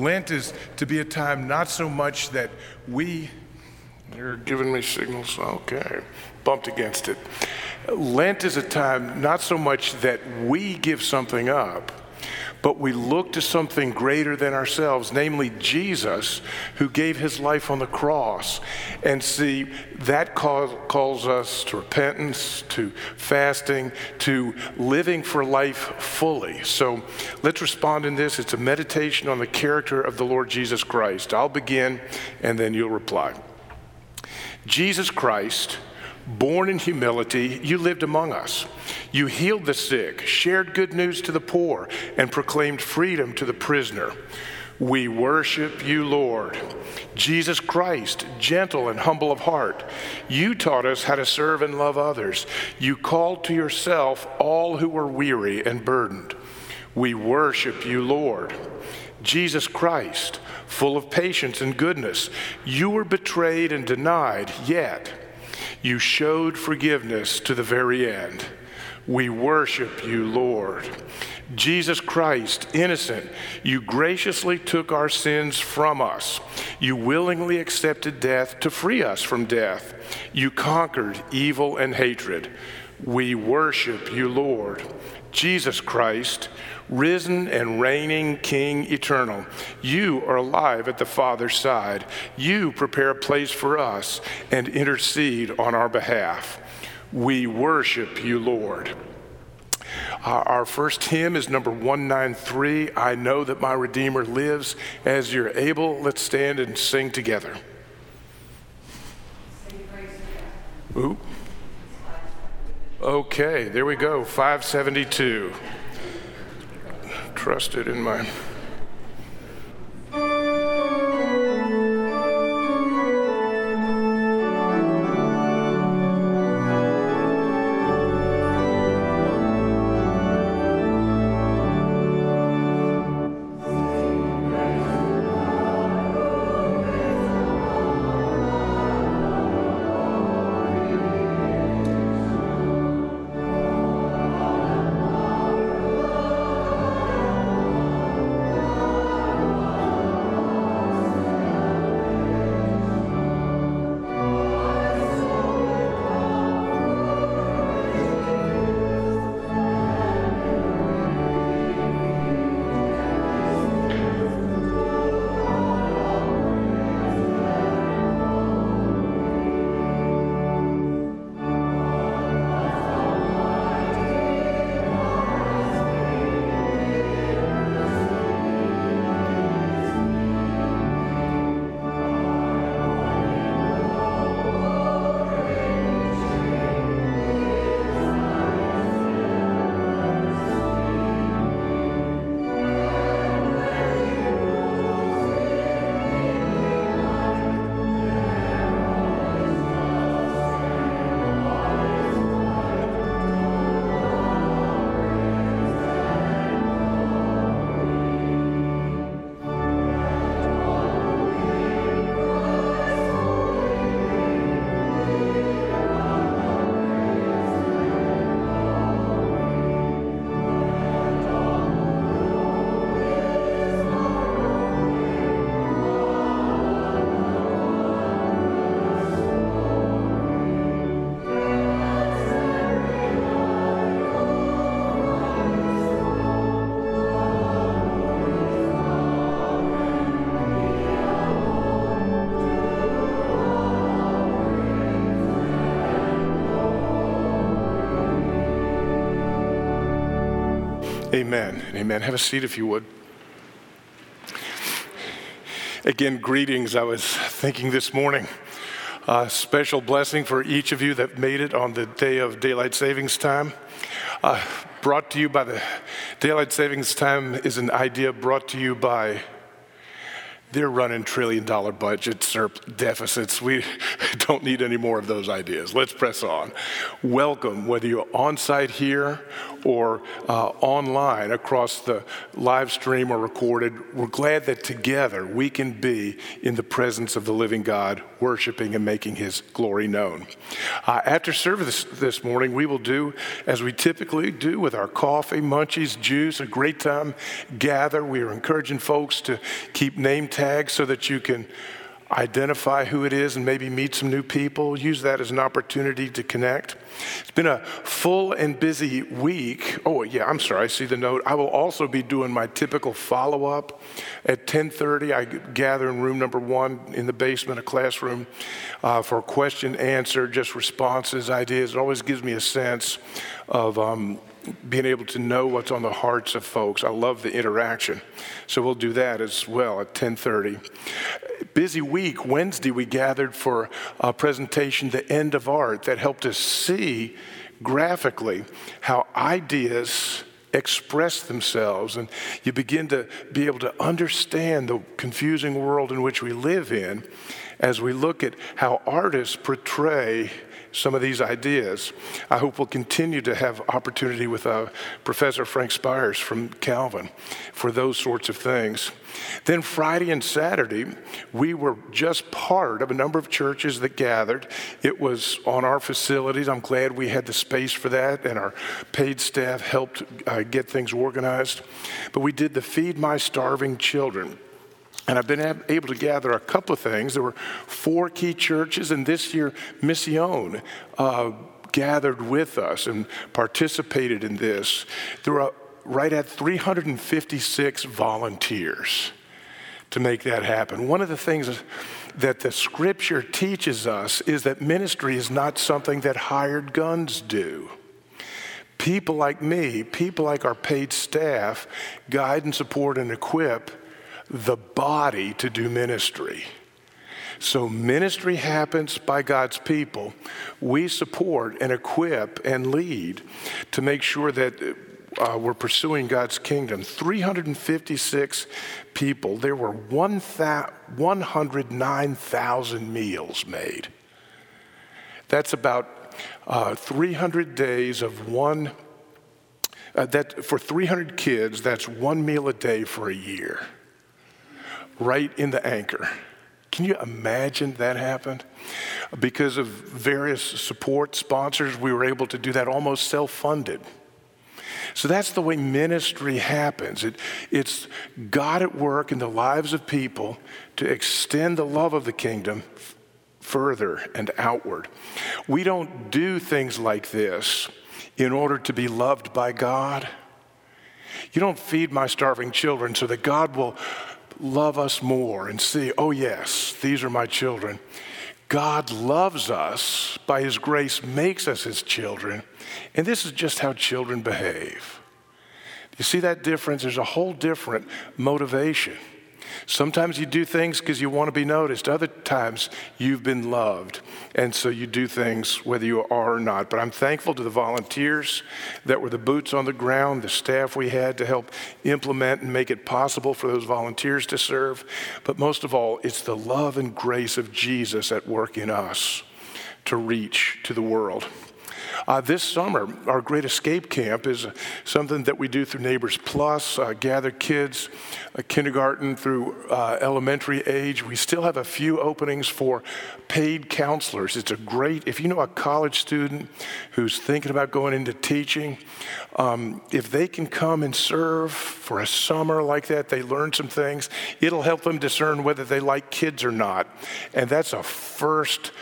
Lent is to be a time not so much that we. You're giving me signals. Okay. Bumped against it. Lent is a time not so much that we give something up, but we look to something greater than ourselves, namely Jesus, who gave his life on the cross. And see, that call, calls us to repentance, to fasting, to living for life fully. So let's respond in this. It's a meditation on the character of the Lord Jesus Christ. I'll begin, and then you'll reply. Jesus Christ Born in humility, you lived among us. You healed the sick, shared good news to the poor, and proclaimed freedom to the prisoner. We worship you, Lord. Jesus Christ, gentle and humble of heart, you taught us how to serve and love others. You called to yourself all who were weary and burdened. We worship you, Lord. Jesus Christ, full of patience and goodness, you were betrayed and denied, yet you showed forgiveness to the very end. We worship you, Lord. Jesus Christ, innocent, you graciously took our sins from us. You willingly accepted death to free us from death. You conquered evil and hatred. We worship you, Lord. Jesus Christ, risen and reigning King eternal. You are alive at the Father's side. You prepare a place for us and intercede on our behalf. We worship you, Lord. Our first hymn is number 193 I Know That My Redeemer Lives. As you're able, let's stand and sing together. Ooh. Okay, there we go, 572 trusted in my Amen. Amen. Have a seat if you would. Again, greetings. I was thinking this morning, a special blessing for each of you that made it on the day of daylight savings time. Uh, brought to you by the daylight savings time is an idea brought to you by they're running trillion dollar budgets or deficits. We don't need any more of those ideas. Let's press on. Welcome, whether you're on site here or uh, online across the live stream or recorded, we're glad that together we can be in the presence of the living God, worshiping and making his glory known. Uh, after service this morning, we will do as we typically do with our coffee, munchies, juice, a great time gather. We are encouraging folks to keep name tags so that you can identify who it is and maybe meet some new people. Use that as an opportunity to connect. It's been a full and busy week. Oh yeah, I'm sorry. I see the note. I will also be doing my typical follow-up at 10:30. I gather in room number one in the basement, a classroom, uh, for question answer, just responses, ideas. It always gives me a sense of. Um, being able to know what's on the hearts of folks. I love the interaction. So we'll do that as well at 10:30. Busy week. Wednesday we gathered for a presentation, The End of Art, that helped us see graphically how ideas express themselves and you begin to be able to understand the confusing world in which we live in as we look at how artists portray some of these ideas. I hope we'll continue to have opportunity with uh, Professor Frank Spires from Calvin for those sorts of things. Then Friday and Saturday, we were just part of a number of churches that gathered. It was on our facilities. I'm glad we had the space for that, and our paid staff helped uh, get things organized. But we did the Feed My Starving Children. And I've been able to gather a couple of things. There were four key churches, and this year, Mission uh, gathered with us and participated in this. There were right at 356 volunteers to make that happen. One of the things that the scripture teaches us is that ministry is not something that hired guns do. People like me, people like our paid staff, guide and support and equip the body to do ministry. So, ministry happens by God's people. We support and equip and lead to make sure that uh, we're pursuing God's kingdom. 356 people. There were 109,000 meals made. That's about uh, 300 days of one. Uh, that for 300 kids, that's one meal a day for a year right in the anchor. Can you imagine that happened? Because of various support sponsors, we were able to do that almost self funded. So that's the way ministry happens. It, it's God at work in the lives of people to extend the love of the kingdom further and outward. We don't do things like this in order to be loved by God. You don't feed my starving children so that God will love us more and see, oh, yes, these are my children. God loves us by his grace, makes us his children, and this is just how children behave. You see that difference? There's a whole different motivation. Sometimes you do things because you want to be noticed. Other times you've been loved. And so you do things whether you are or not. But I'm thankful to the volunteers that were the boots on the ground, the staff we had to help implement and make it possible for those volunteers to serve. But most of all, it's the love and grace of Jesus at work in us to reach to the world. Uh, this summer, our Great Escape Camp is something that we do through Neighbors Plus, uh, gather kids, uh, kindergarten through uh, elementary age. We still have a few openings for paid counselors. It's a great, if you know a college student who's thinking about going into teaching, um, if they can come and serve for a summer like that, they learn some things, it'll help them discern whether they like kids or not. And that's a first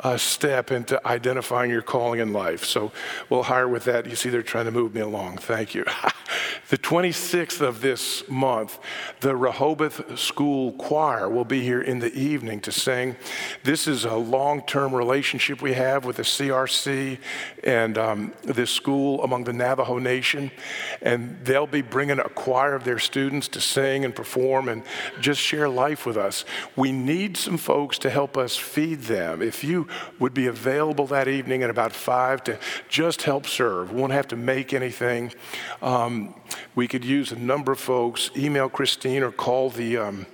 uh, step into identifying your calling in life. So we'll hire with that. You see, they're trying to move me along. Thank you. the 26th of this month, the Rehoboth School Choir will be here in the evening to sing. This is a long term relationship we have with the CRC and um, this school among the Navajo Nation. And they'll be bringing a choir of their students to sing and perform and just share life with us. We need some folks to help us feed them. If you would be available that evening at about 5 to just help serve. Won't have to make anything. Um, we could use a number of folks. Email Christine or call the um,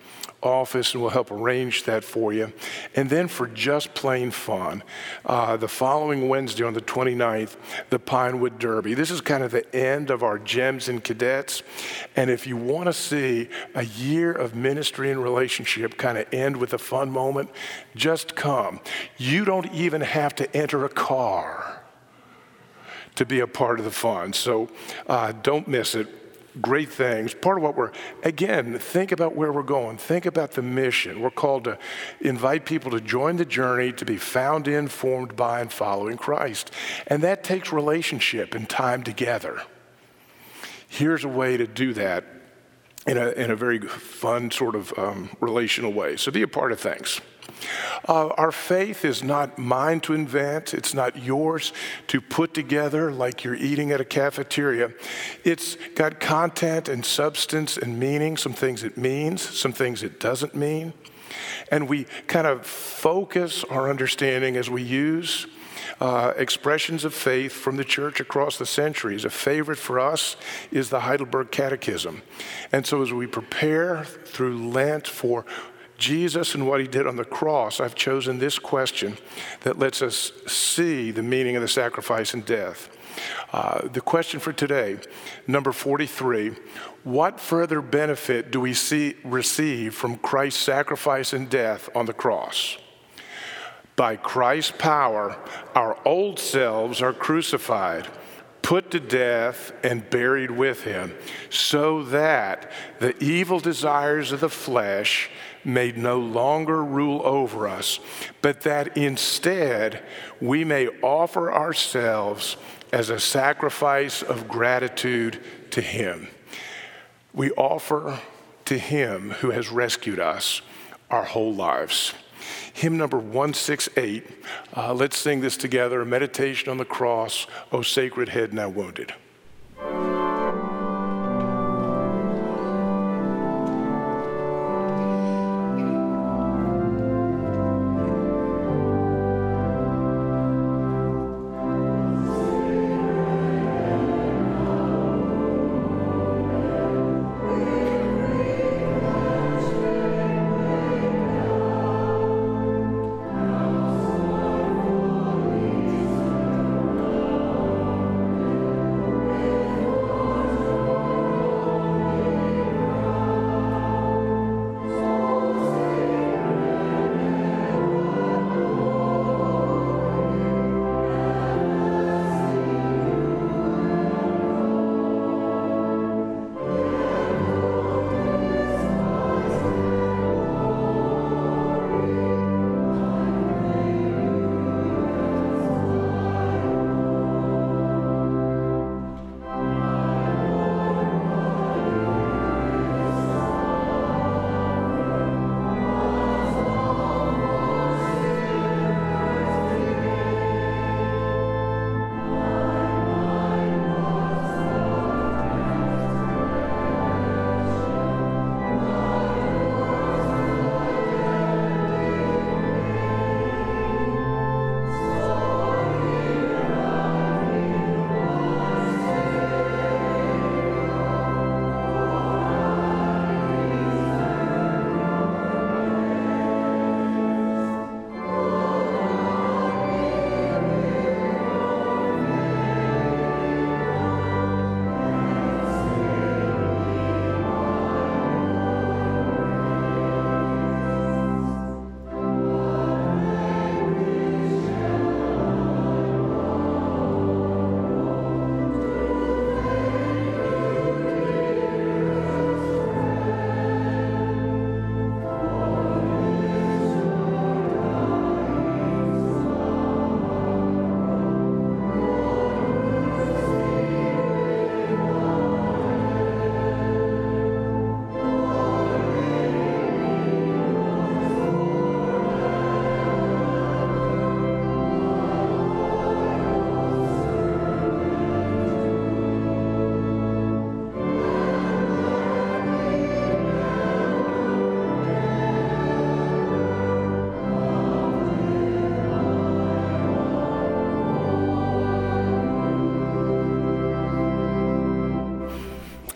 office and we'll help arrange that for you. And then for just plain fun, uh, the following Wednesday on the 29th, the Pinewood Derby. This is kind of the end of our Gems and Cadets. And if you want to see a year of ministry and relationship kind of end with a fun moment, just come. You don't even have to enter a car to be a part of the fun. So uh, don't miss it great things. Part of what we're, again, think about where we're going. Think about the mission. We're called to invite people to join the journey to be found in, formed by, and following Christ. And that takes relationship and time together. Here's a way to do that in a, in a very fun, sort of um, relational way. So be a part of things. Uh, our faith is not mine to invent. It's not yours to put together like you're eating at a cafeteria. It's got content and substance and meaning, some things it means, some things it doesn't mean. And we kind of focus our understanding as we use uh, expressions of faith from the church across the centuries. A favorite for us is the Heidelberg Catechism. And so as we prepare through Lent for Jesus and what he did on the cross, I've chosen this question that lets us see the meaning of the sacrifice and death. Uh, the question for today, number 43 What further benefit do we see, receive from Christ's sacrifice and death on the cross? By Christ's power, our old selves are crucified, put to death, and buried with him, so that the evil desires of the flesh may no longer rule over us, but that instead we may offer ourselves as a sacrifice of gratitude to Him. We offer to Him who has rescued us our whole lives. Hymn number 168. Uh, let's sing this together meditation on the cross, O sacred head now wounded.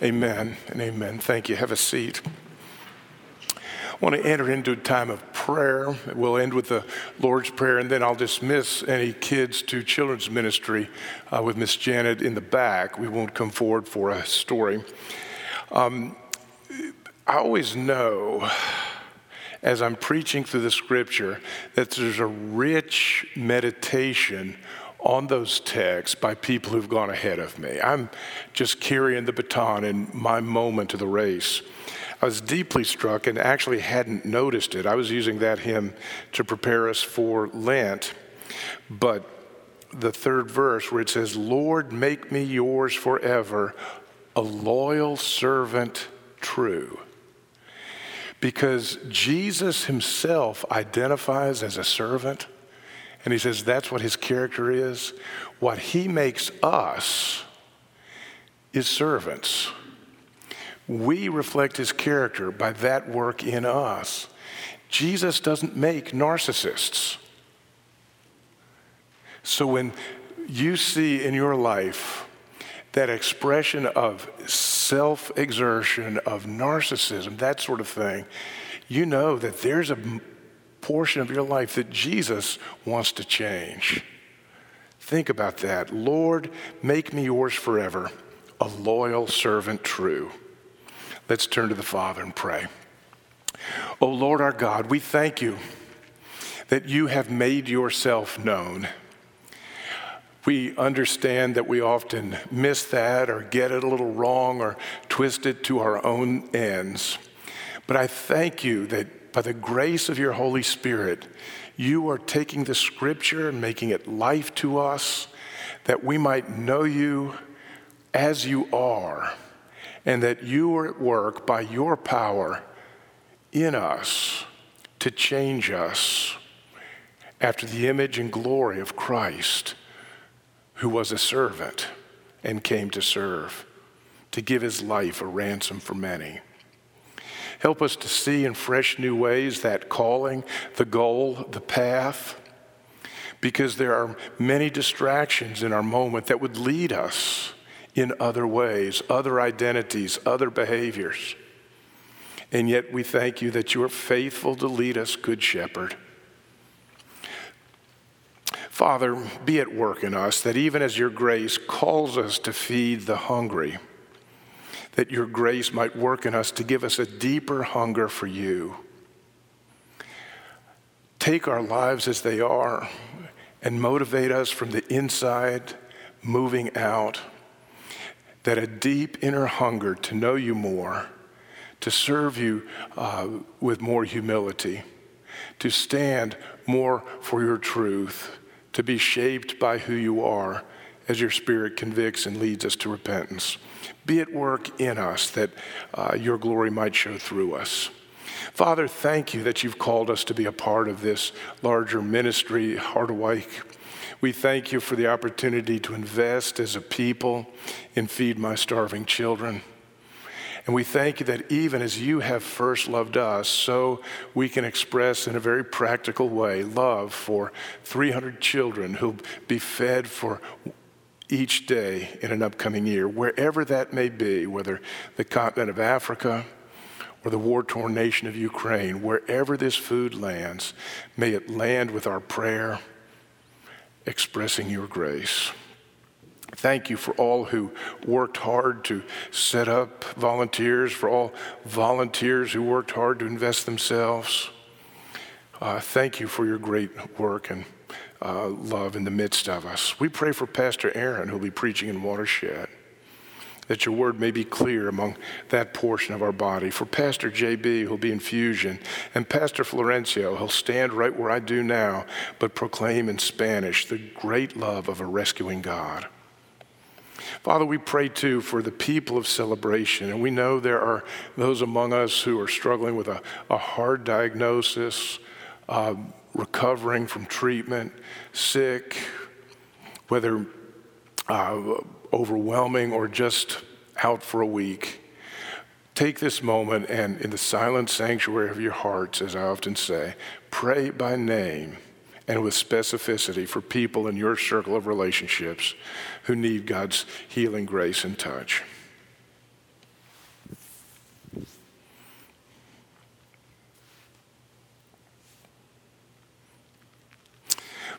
Amen and amen. Thank you. Have a seat. I want to enter into a time of prayer. We'll end with the Lord's Prayer, and then I'll dismiss any kids to children's ministry uh, with Miss Janet in the back. We won't come forward for a story. Um, I always know as I'm preaching through the scripture that there's a rich meditation on those texts by people who've gone ahead of me. I'm just carrying the baton in my moment of the race. I was deeply struck and actually hadn't noticed it. I was using that hymn to prepare us for Lent, but the third verse where it says, Lord, make me yours forever, a loyal servant true. Because Jesus himself identifies as a servant and he says that's what his character is. What he makes us is servants. We reflect his character by that work in us. Jesus doesn't make narcissists. So when you see in your life that expression of self exertion, of narcissism, that sort of thing, you know that there's a portion of your life that Jesus wants to change. Think about that. Lord, make me yours forever, a loyal servant true. Let's turn to the Father and pray. Oh Lord our God, we thank you that you have made yourself known. We understand that we often miss that or get it a little wrong or twist it to our own ends. But I thank you that by the grace of your Holy Spirit, you are taking the scripture and making it life to us that we might know you as you are, and that you are at work by your power in us to change us after the image and glory of Christ, who was a servant and came to serve, to give his life a ransom for many. Help us to see in fresh new ways that calling, the goal, the path, because there are many distractions in our moment that would lead us in other ways, other identities, other behaviors. And yet we thank you that you are faithful to lead us, Good Shepherd. Father, be at work in us that even as your grace calls us to feed the hungry, that your grace might work in us to give us a deeper hunger for you. Take our lives as they are and motivate us from the inside, moving out. That a deep inner hunger to know you more, to serve you uh, with more humility, to stand more for your truth, to be shaped by who you are as your Spirit convicts and leads us to repentance be at work in us that uh, your glory might show through us. Father, thank you that you've called us to be a part of this larger ministry, Heart Awake. We thank you for the opportunity to invest as a people in Feed My Starving Children. And we thank you that even as you have first loved us, so we can express in a very practical way love for 300 children who'll be fed for each day in an upcoming year, wherever that may be, whether the continent of Africa or the war torn nation of Ukraine, wherever this food lands, may it land with our prayer expressing your grace. Thank you for all who worked hard to set up volunteers, for all volunteers who worked hard to invest themselves. Uh, thank you for your great work and uh, love in the midst of us. We pray for Pastor Aaron, who'll be preaching in Watershed, that your word may be clear among that portion of our body. For Pastor JB, who'll be in Fusion, and Pastor Florencio, who'll stand right where I do now, but proclaim in Spanish the great love of a rescuing God. Father, we pray too for the people of celebration. And we know there are those among us who are struggling with a, a hard diagnosis, uh, recovering from treatment, sick, whether uh, overwhelming or just out for a week, take this moment and, in the silent sanctuary of your hearts, as I often say, pray by name and with specificity for people in your circle of relationships who need God's healing grace and touch.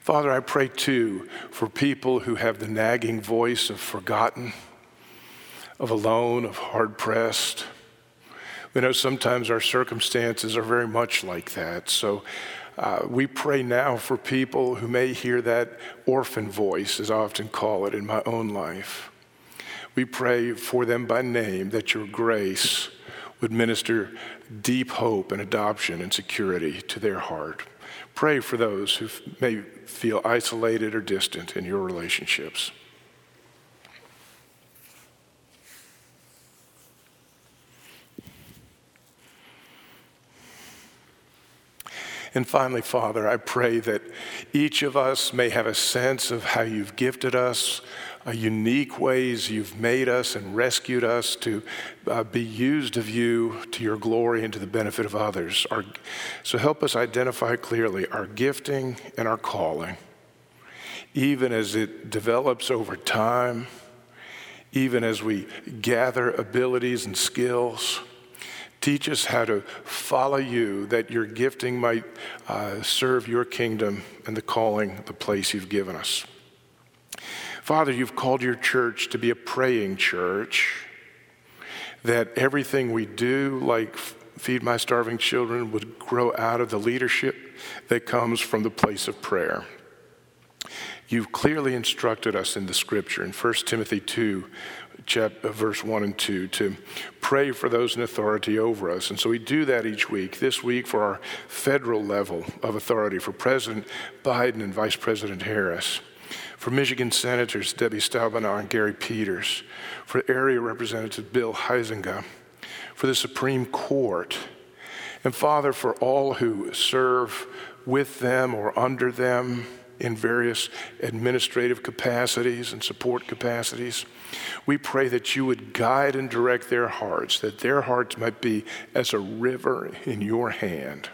Father, I pray too for people who have the nagging voice of forgotten, of alone, of hard pressed. We know sometimes our circumstances are very much like that. So uh, we pray now for people who may hear that orphan voice, as I often call it in my own life. We pray for them by name that your grace would minister deep hope and adoption and security to their heart. Pray for those who may feel isolated or distant in your relationships. And finally, Father, I pray that each of us may have a sense of how you've gifted us, uh, unique ways you've made us and rescued us to uh, be used of you to your glory and to the benefit of others. Our, so help us identify clearly our gifting and our calling, even as it develops over time, even as we gather abilities and skills. Teach us how to follow you, that your gifting might uh, serve your kingdom and the calling, the place you've given us. Father, you've called your church to be a praying church, that everything we do, like feed my starving children, would grow out of the leadership that comes from the place of prayer. You've clearly instructed us in the scripture in 1 Timothy 2 chapter, uh, verse 1 and 2, to pray for those in authority over us. And so we do that each week. This week, for our federal level of authority, for President Biden and Vice President Harris, for Michigan Senators Debbie Stabenow and Gary Peters, for Area Representative Bill Huizenga, for the Supreme Court, and Father, for all who serve with them or under them in various administrative capacities and support capacities. We pray that you would guide and direct their hearts, that their hearts might be as a river in your hand.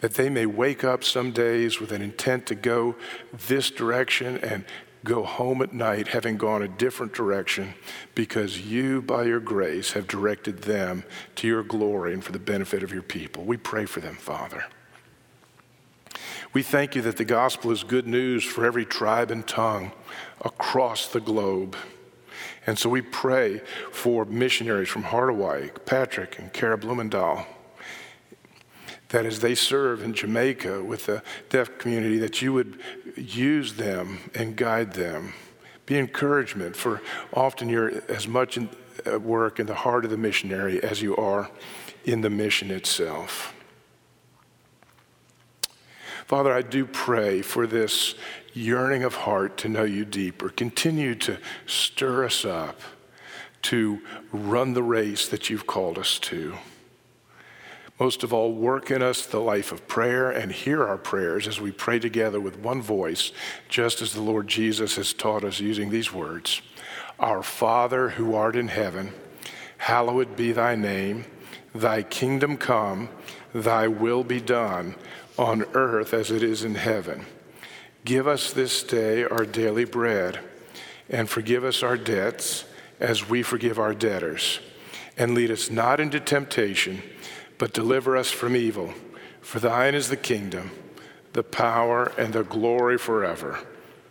That they may wake up some days with an intent to go this direction and go home at night having gone a different direction because you, by your grace, have directed them to your glory and for the benefit of your people. We pray for them, Father. We thank you that the gospel is good news for every tribe and tongue across the globe. And so we pray for missionaries from Harderwyk, Patrick, and Kara Blumendahl, that as they serve in Jamaica with the deaf community, that you would use them and guide them. Be encouragement, for often you're as much in, uh, work in the heart of the missionary as you are in the mission itself. Father, I do pray for this yearning of heart to know you deeper. Continue to stir us up to run the race that you've called us to. Most of all, work in us the life of prayer and hear our prayers as we pray together with one voice, just as the Lord Jesus has taught us using these words Our Father who art in heaven, hallowed be thy name, thy kingdom come, thy will be done on earth as it is in heaven. Give us this day our daily bread, and forgive us our debts as we forgive our debtors. And lead us not into temptation, but deliver us from evil. For thine is the kingdom, the power, and the glory forever.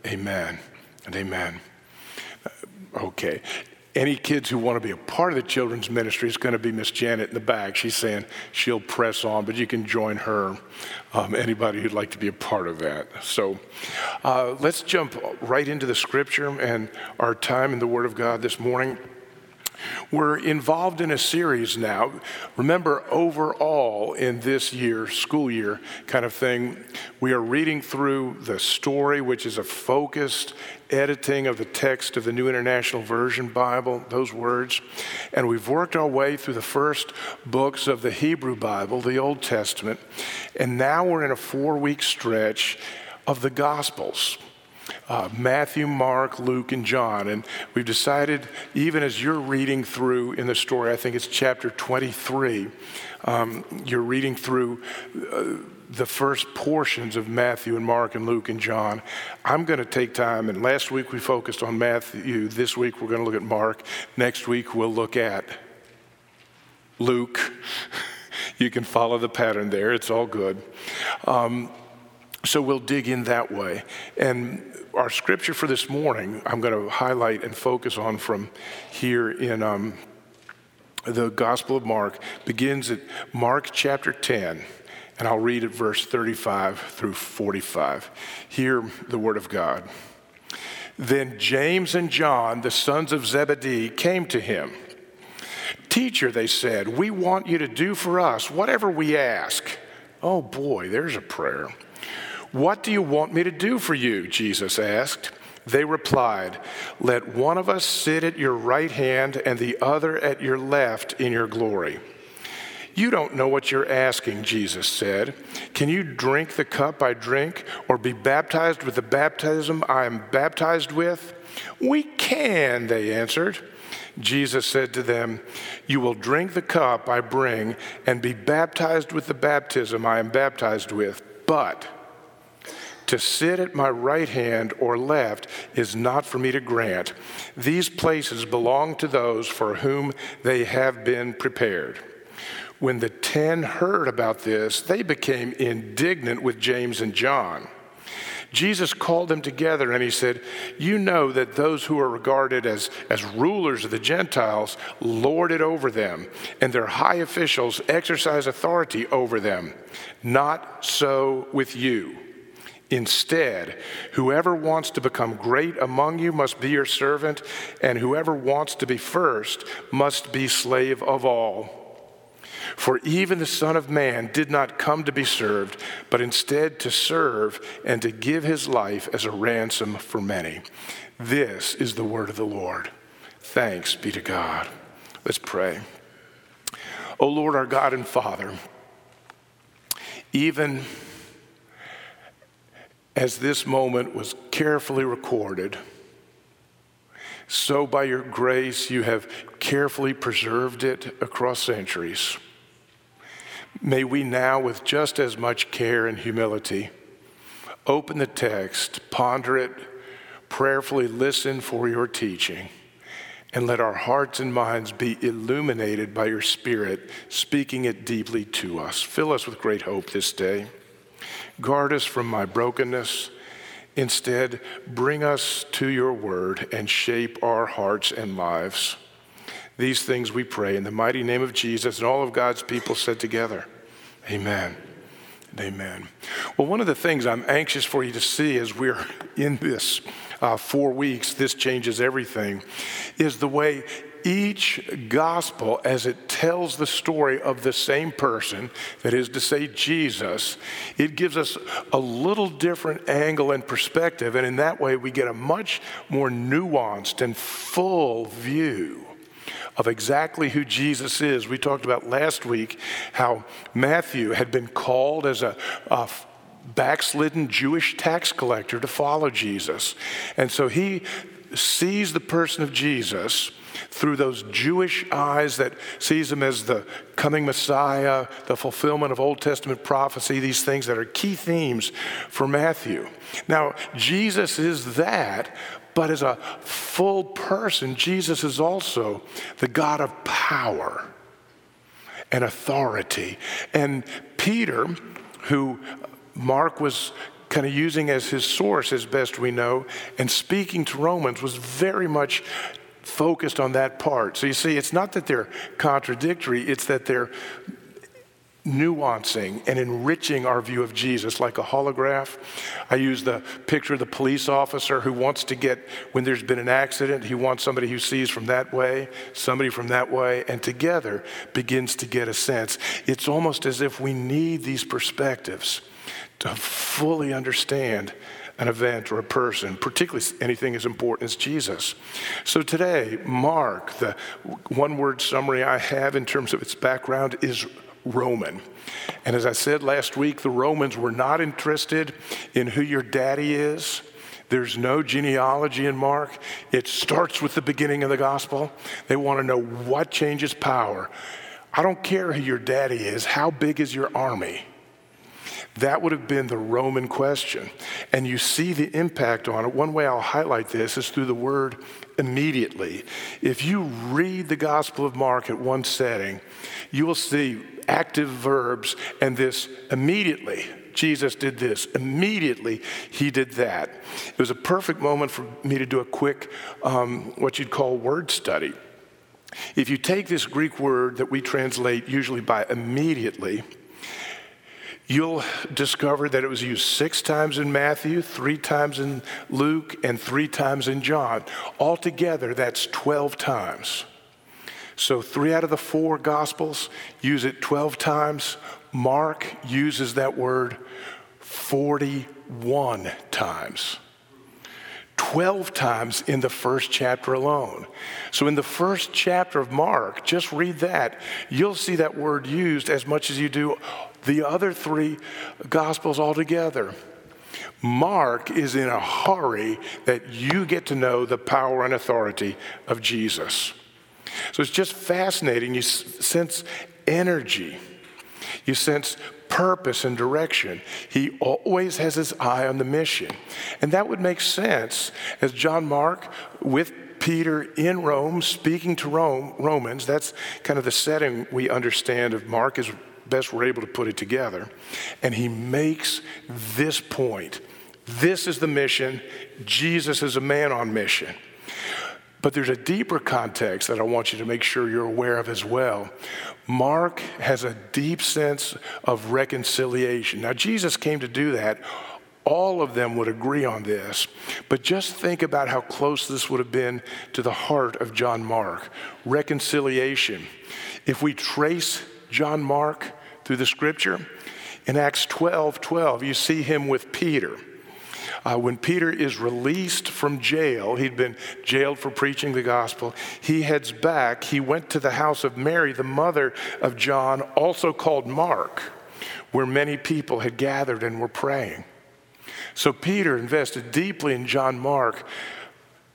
Amen and amen. Okay any kids who want to be a part of the children's ministry is going to be Miss Janet in the back. She's saying she'll press on, but you can join her. Um, anybody who'd like to be a part of that. So uh, let's jump right into the scripture and our time in the Word of God this morning. We're involved in a series now. Remember, overall, in this year, school year kind of thing, we are reading through the story, which is a focused editing of the text of the New International Version Bible, those words. And we've worked our way through the first books of the Hebrew Bible, the Old Testament. And now we're in a four week stretch of the Gospels uh, Matthew, Mark, Luke, and John. And we've decided, even as you're reading through in the story, I think it's chapter 23, um, you're reading through. Uh, the first portions of Matthew and Mark and Luke and John. I'm going to take time, and last week we focused on Matthew. This week we're going to look at Mark. Next week we'll look at Luke. you can follow the pattern there, it's all good. Um, so we'll dig in that way. And our scripture for this morning, I'm going to highlight and focus on from here in um, the Gospel of Mark, begins at Mark chapter 10. And I'll read at verse 35 through 45. Hear the word of God. Then James and John, the sons of Zebedee, came to him. Teacher, they said, we want you to do for us whatever we ask. Oh boy, there's a prayer. What do you want me to do for you? Jesus asked. They replied, Let one of us sit at your right hand and the other at your left in your glory. You don't know what you're asking, Jesus said. Can you drink the cup I drink or be baptized with the baptism I am baptized with? We can, they answered. Jesus said to them, You will drink the cup I bring and be baptized with the baptism I am baptized with, but to sit at my right hand or left is not for me to grant. These places belong to those for whom they have been prepared. When the ten heard about this, they became indignant with James and John. Jesus called them together and he said, You know that those who are regarded as, as rulers of the Gentiles lord it over them, and their high officials exercise authority over them. Not so with you. Instead, whoever wants to become great among you must be your servant, and whoever wants to be first must be slave of all. For even the Son of Man did not come to be served, but instead to serve and to give his life as a ransom for many. This is the word of the Lord. Thanks be to God. Let's pray. O Lord, our God and Father, even as this moment was carefully recorded, so by your grace you have carefully preserved it across centuries. May we now, with just as much care and humility, open the text, ponder it, prayerfully listen for your teaching, and let our hearts and minds be illuminated by your Spirit, speaking it deeply to us. Fill us with great hope this day. Guard us from my brokenness. Instead, bring us to your word and shape our hearts and lives. These things we pray in the mighty name of Jesus and all of God's people said together. Amen. Amen. Well, one of the things I'm anxious for you to see as we're in this uh, four weeks, this changes everything, is the way each gospel, as it tells the story of the same person, that is to say, Jesus, it gives us a little different angle and perspective. And in that way, we get a much more nuanced and full view of exactly who Jesus is. We talked about last week how Matthew had been called as a, a backslidden Jewish tax collector to follow Jesus. And so he sees the person of Jesus through those Jewish eyes that sees him as the coming Messiah, the fulfillment of Old Testament prophecy, these things that are key themes for Matthew. Now, Jesus is that, but as a full person, Jesus is also the God of power and authority. And Peter, who Mark was kind of using as his source, as best we know, and speaking to Romans, was very much focused on that part. So you see, it's not that they're contradictory, it's that they're nuancing and enriching our view of Jesus like a holograph. I use the picture of the police officer who wants to get, when there's been an accident, he wants somebody who sees from that way, somebody from that way, and together begins to get a sense. It's almost as if we need these perspectives to fully understand an event or a person, particularly anything as important as Jesus. So today, Mark, the one word summary I have in terms of its background is Roman. And as I said last week, the Romans were not interested in who your daddy is. There's no genealogy in Mark. It starts with the beginning of the gospel. They want to know what changes power. I don't care who your daddy is, how big is your army? That would have been the Roman question. And you see the impact on it. One way I'll highlight this is through the word immediately. If you read the Gospel of Mark at one setting, you will see active verbs and this immediately Jesus did this. Immediately, he did that. It was a perfect moment for me to do a quick, um, what you'd call word study. If you take this Greek word that we translate usually by immediately, you'll discover that it was used six times in Matthew, three times in Luke, and three times in John. Altogether, that's 12 times. So, three out of the four Gospels use it 12 times. Mark uses that word 41 times. 12 times in the first chapter alone. So, in the first chapter of Mark, just read that. You'll see that word used as much as you do the other three Gospels altogether. Mark is in a hurry that you get to know the power and authority of Jesus. So it's just fascinating. You sense energy, you sense purpose and direction. He always has his eye on the mission. And that would make sense as John Mark, with Peter in Rome, speaking to Rome, Romans, that's kind of the setting we understand of Mark as best we're able to put it together. And he makes this point. This is the mission. Jesus is a man on mission. But there's a deeper context that I want you to make sure you're aware of as well. Mark has a deep sense of reconciliation. Now, Jesus came to do that. All of them would agree on this, but just think about how close this would have been to the heart of John Mark. Reconciliation. If we trace John Mark through the scripture, in Acts 12 12, you see him with Peter. Uh, when Peter is released from jail, he'd been jailed for preaching the gospel. He heads back. He went to the house of Mary, the mother of John, also called Mark, where many people had gathered and were praying. So Peter invested deeply in John Mark.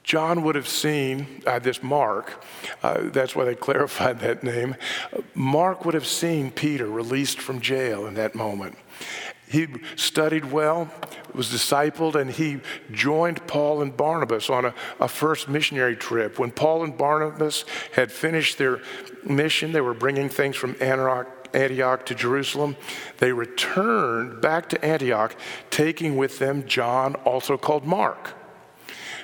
John would have seen uh, this Mark, uh, that's why they clarified that name. Mark would have seen Peter released from jail in that moment. He studied well, was discipled, and he joined Paul and Barnabas on a, a, first missionary trip. When Paul and Barnabas had finished their mission, they were bringing things from Antioch, Antioch to Jerusalem. They returned back to Antioch, taking with them John, also called Mark.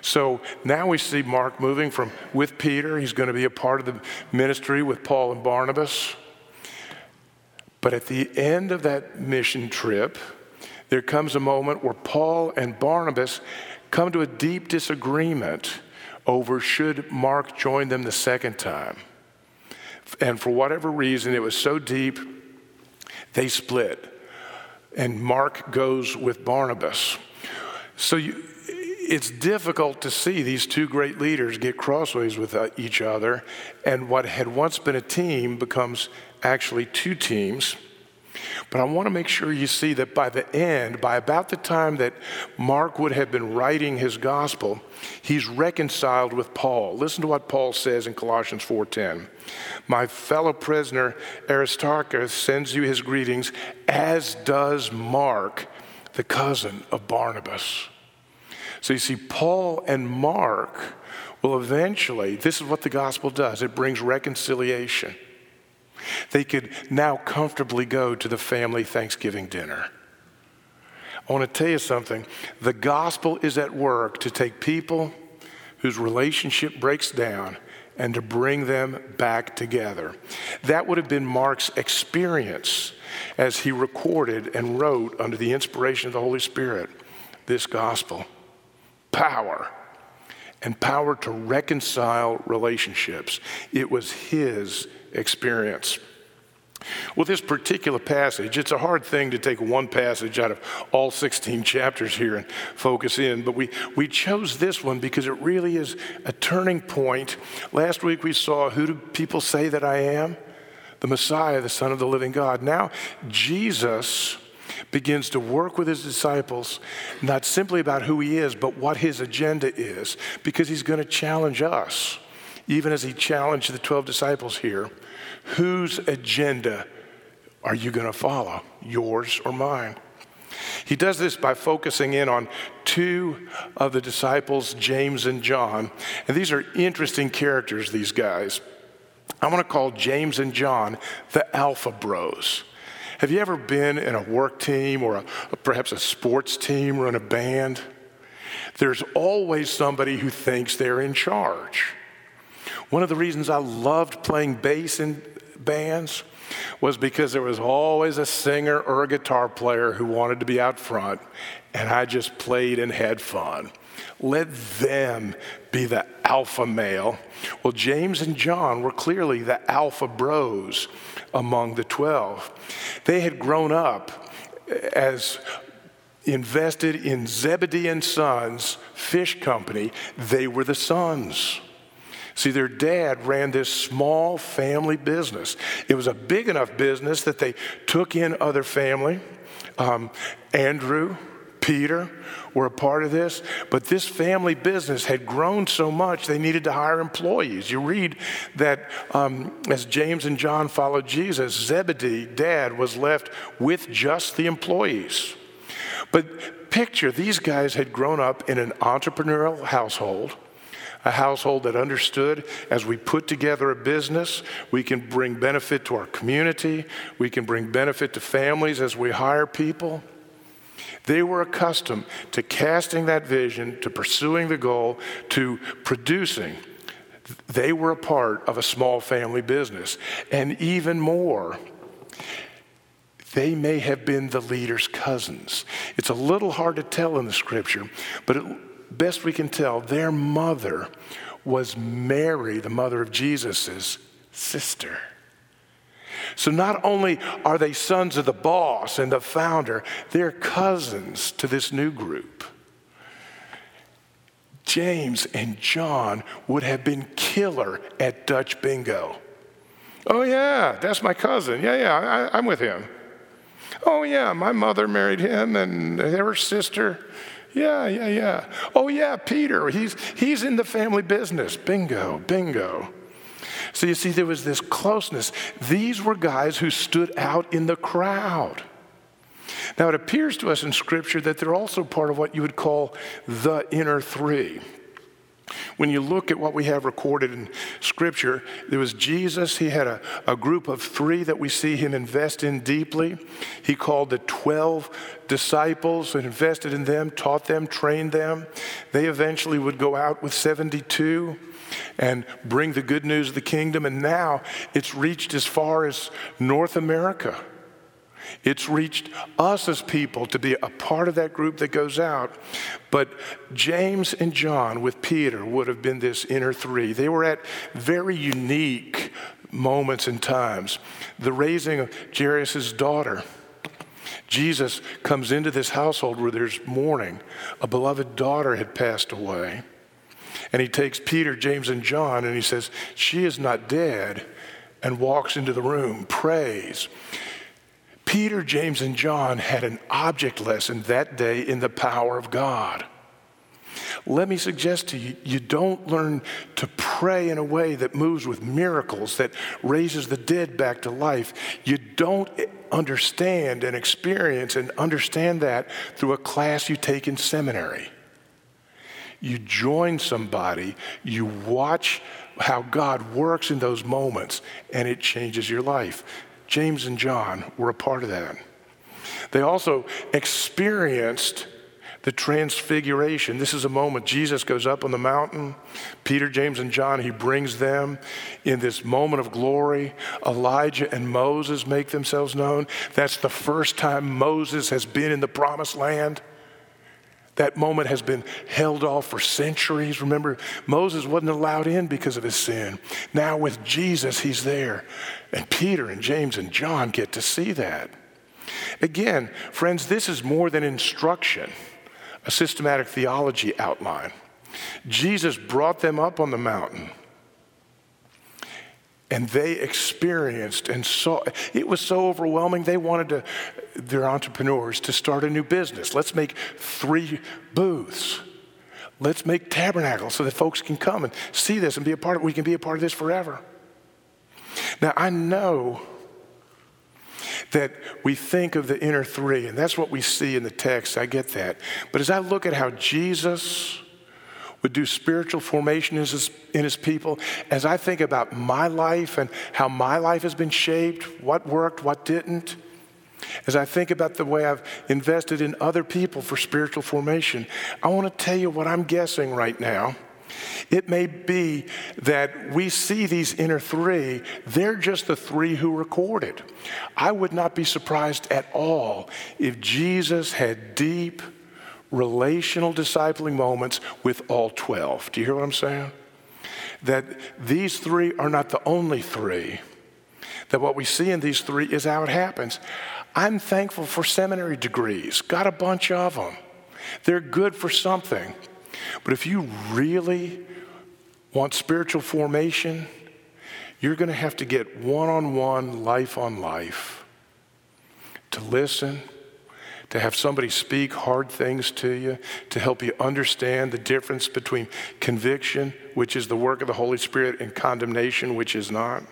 So now we see Mark moving from with Peter. He's going to be a part of the ministry with Paul and Barnabas. But at the end of that mission trip, there comes a moment where Paul and Barnabas come to a deep disagreement over should Mark join them the second time. And for whatever reason, it was so deep, they split. And Mark goes with Barnabas. So you, it's difficult to see these two great leaders get crossways with uh, each other, and what had once been a team becomes actually two teams. But I want to make sure you see that by the end, by about the time that Mark would have been writing his gospel, he's reconciled with Paul. Listen to what Paul says in Colossians 4:10. My fellow prisoner Aristarchus sends you his greetings, as does Mark, the cousin of Barnabas. So you see, Paul and Mark will eventually, this is what the gospel does it brings reconciliation. They could now comfortably go to the family Thanksgiving dinner. I want to tell you something. The gospel is at work to take people whose relationship breaks down and to bring them back together. That would have been Mark's experience as he recorded and wrote under the inspiration of the Holy Spirit this gospel power and power to reconcile relationships. It was his experience. With this particular passage, it's a hard thing to take one passage out of all 16 chapters here and focus in, but we, we chose this one because it really is a turning point. Last week we saw who do people say that I am? The Messiah, the Son of the living God. Now, Jesus begins to work with his disciples, not simply about who he is, but what his agenda is, because he's going to challenge us, even as he challenged the 12 disciples here. Whose agenda are you going to follow, yours or mine? He does this by focusing in on two of the disciples, James and John. And these are interesting characters, these guys. I want to call James and John the Alpha Bros. Have you ever been in a work team or a, perhaps a sports team or in a band? There's always somebody who thinks they're in charge. One of the reasons I loved playing bass in bands was because there was always a singer or a guitar player who wanted to be out front, and I just played and had fun. Let them be the alpha male. Well, James and John were clearly the alpha bros among the 12. They had grown up as invested in Zebedee and Sons Fish Company. They were the sons. See, their dad ran this small family business. It was a big enough business that they took in other family. Um, Andrew, Peter were a part of this, but this family business had grown so much they needed to hire employees. You read that um, as James and John followed Jesus, Zebedee, dad, was left with just the employees. But picture these guys had grown up in an entrepreneurial household a household that understood as we put together a business, we can bring benefit to our community, we can bring benefit to families as we hire people. They were accustomed to casting that vision, to pursuing the goal, to producing. They were a part of a small family business. And even more, they may have been the leader's cousins. It's a little hard to tell in the scripture, but it, best we can tell, their mother was Mary, the mother of Jesus' sister. So not only are they sons of the boss and the founder, they're cousins to this new group. James and John would have been killer at Dutch bingo. Oh, yeah, that's my cousin. Yeah, yeah, I, am with him. Oh, yeah, my mother married him and her sister. Yeah, yeah, yeah. Oh, yeah, Peter, he's, he's in the family business. Bingo, bingo. So you see, there was this closeness. These were guys who stood out in the crowd. Now, it appears to us in Scripture that they're also part of what you would call the inner three. When you look at what we have recorded in Scripture, there was Jesus. He had a, a group of three that we see him invest in deeply. He called the 12 disciples and invested in them, taught them, trained them. They eventually would go out with 72 and bring the good news of the kingdom. And now it's reached as far as North America. It's reached us as people to be a part of that group that goes out. But James and John with Peter would have been this inner three. They were at very unique moments and times. The raising of Jairus' daughter. Jesus comes into this household where there's mourning. A beloved daughter had passed away. And he takes Peter, James, and John and he says, She is not dead, and walks into the room, prays. Peter, James, and John had an object lesson that day in the power of God. Let me suggest to you, you don't learn to pray in a way that moves with miracles, that raises the dead back to life. You don't understand and experience and understand that through a class you take in seminary. You join somebody, you watch how God works in those moments, and it changes your life. James and John were a part of that. They also experienced the transfiguration. This is a moment Jesus goes up on the mountain. Peter, James, and John, he brings them in this moment of glory. Elijah and Moses make themselves known. That's the first time Moses has been in the promised land. That moment has been held off for centuries. Remember, Moses wasn't allowed in because of his sin. Now, with Jesus, he's there. And Peter and James and John get to see that. Again, friends, this is more than instruction, a systematic theology outline. Jesus brought them up on the mountain and they experienced and saw it was so overwhelming they wanted to their entrepreneurs to start a new business. Let's make three booths. Let's make tabernacles so that folks can come and see this and be a part of we can be a part of this forever. Now i know that we think of the inner three and that's what we see in the text. I get that. But as i look at how jesus would do spiritual formation in his, in his people, as I think about my life and how my life has been shaped, what worked, what didn't, as I think about the way I've invested in other people for spiritual formation, I want to tell you what I'm guessing right now. It may be that we see these inner three, they're just the three who recorded. I would not be surprised at all if Jesus had deep relational discipling moments with all 12. Do you hear what I'm saying? That these three are not the only three, that what we see in these three is how it happens. I'm thankful for seminary degrees, got a bunch of them. They're good for something. But if you really want spiritual formation, you're going to have to get one on one, life on life, to listen, to have somebody speak hard things to you, to help you understand the difference between conviction, which is the work of the Holy Spirit, and condemnation, which is not.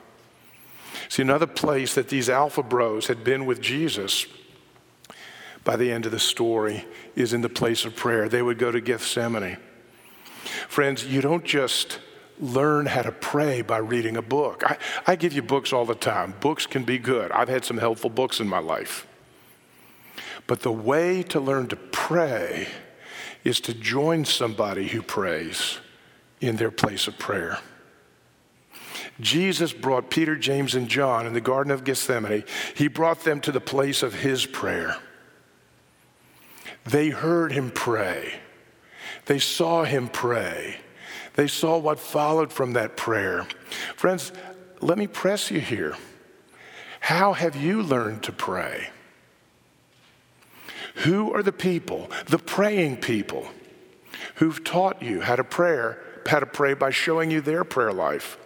See, another place that these Alpha Bros had been with Jesus by the end of the story is in the place of prayer. They would go to Gethsemane. Friends, you don't just learn how to pray by reading a book. I, I give you books all the time. Books can be good. I've had some helpful books in my life. But the way to learn to pray is to join somebody who prays in their place of prayer. Jesus brought Peter, James, and John in the Garden of Gethsemane. He brought them to the place of his prayer. They heard him pray. They saw him pray. They saw what followed from that prayer. Friends, let me press you here. How have you learned to pray? Who are the people, the praying people, who've taught you how to pray, how to pray by showing you their prayer life?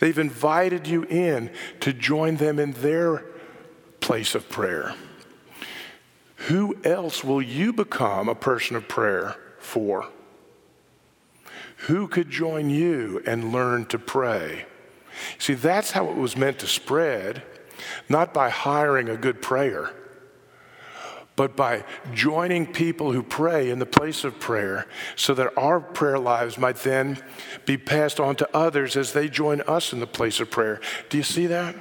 They've invited you in to join them in their place of prayer. Who else will you become a person of prayer for? Who could join you and learn to pray? See, that's how it was meant to spread, not by hiring a good prayer but by joining people who pray in the place of prayer so that our prayer lives might then be passed on to others as they join us in the place of prayer. Do you see that?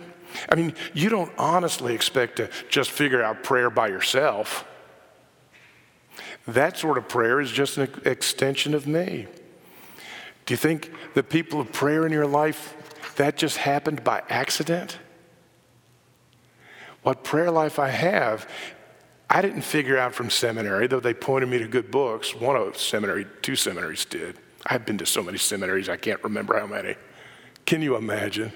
I mean, you don't honestly expect to just figure out prayer by yourself. That sort of prayer is just an extension of me. Do you think the people of prayer in your life, that just happened by accident? What prayer life I have I didn't figure out from seminary, though they pointed me to good books. One of seminary, two seminaries did. I've been to so many seminaries, I can't remember how many. Can you imagine?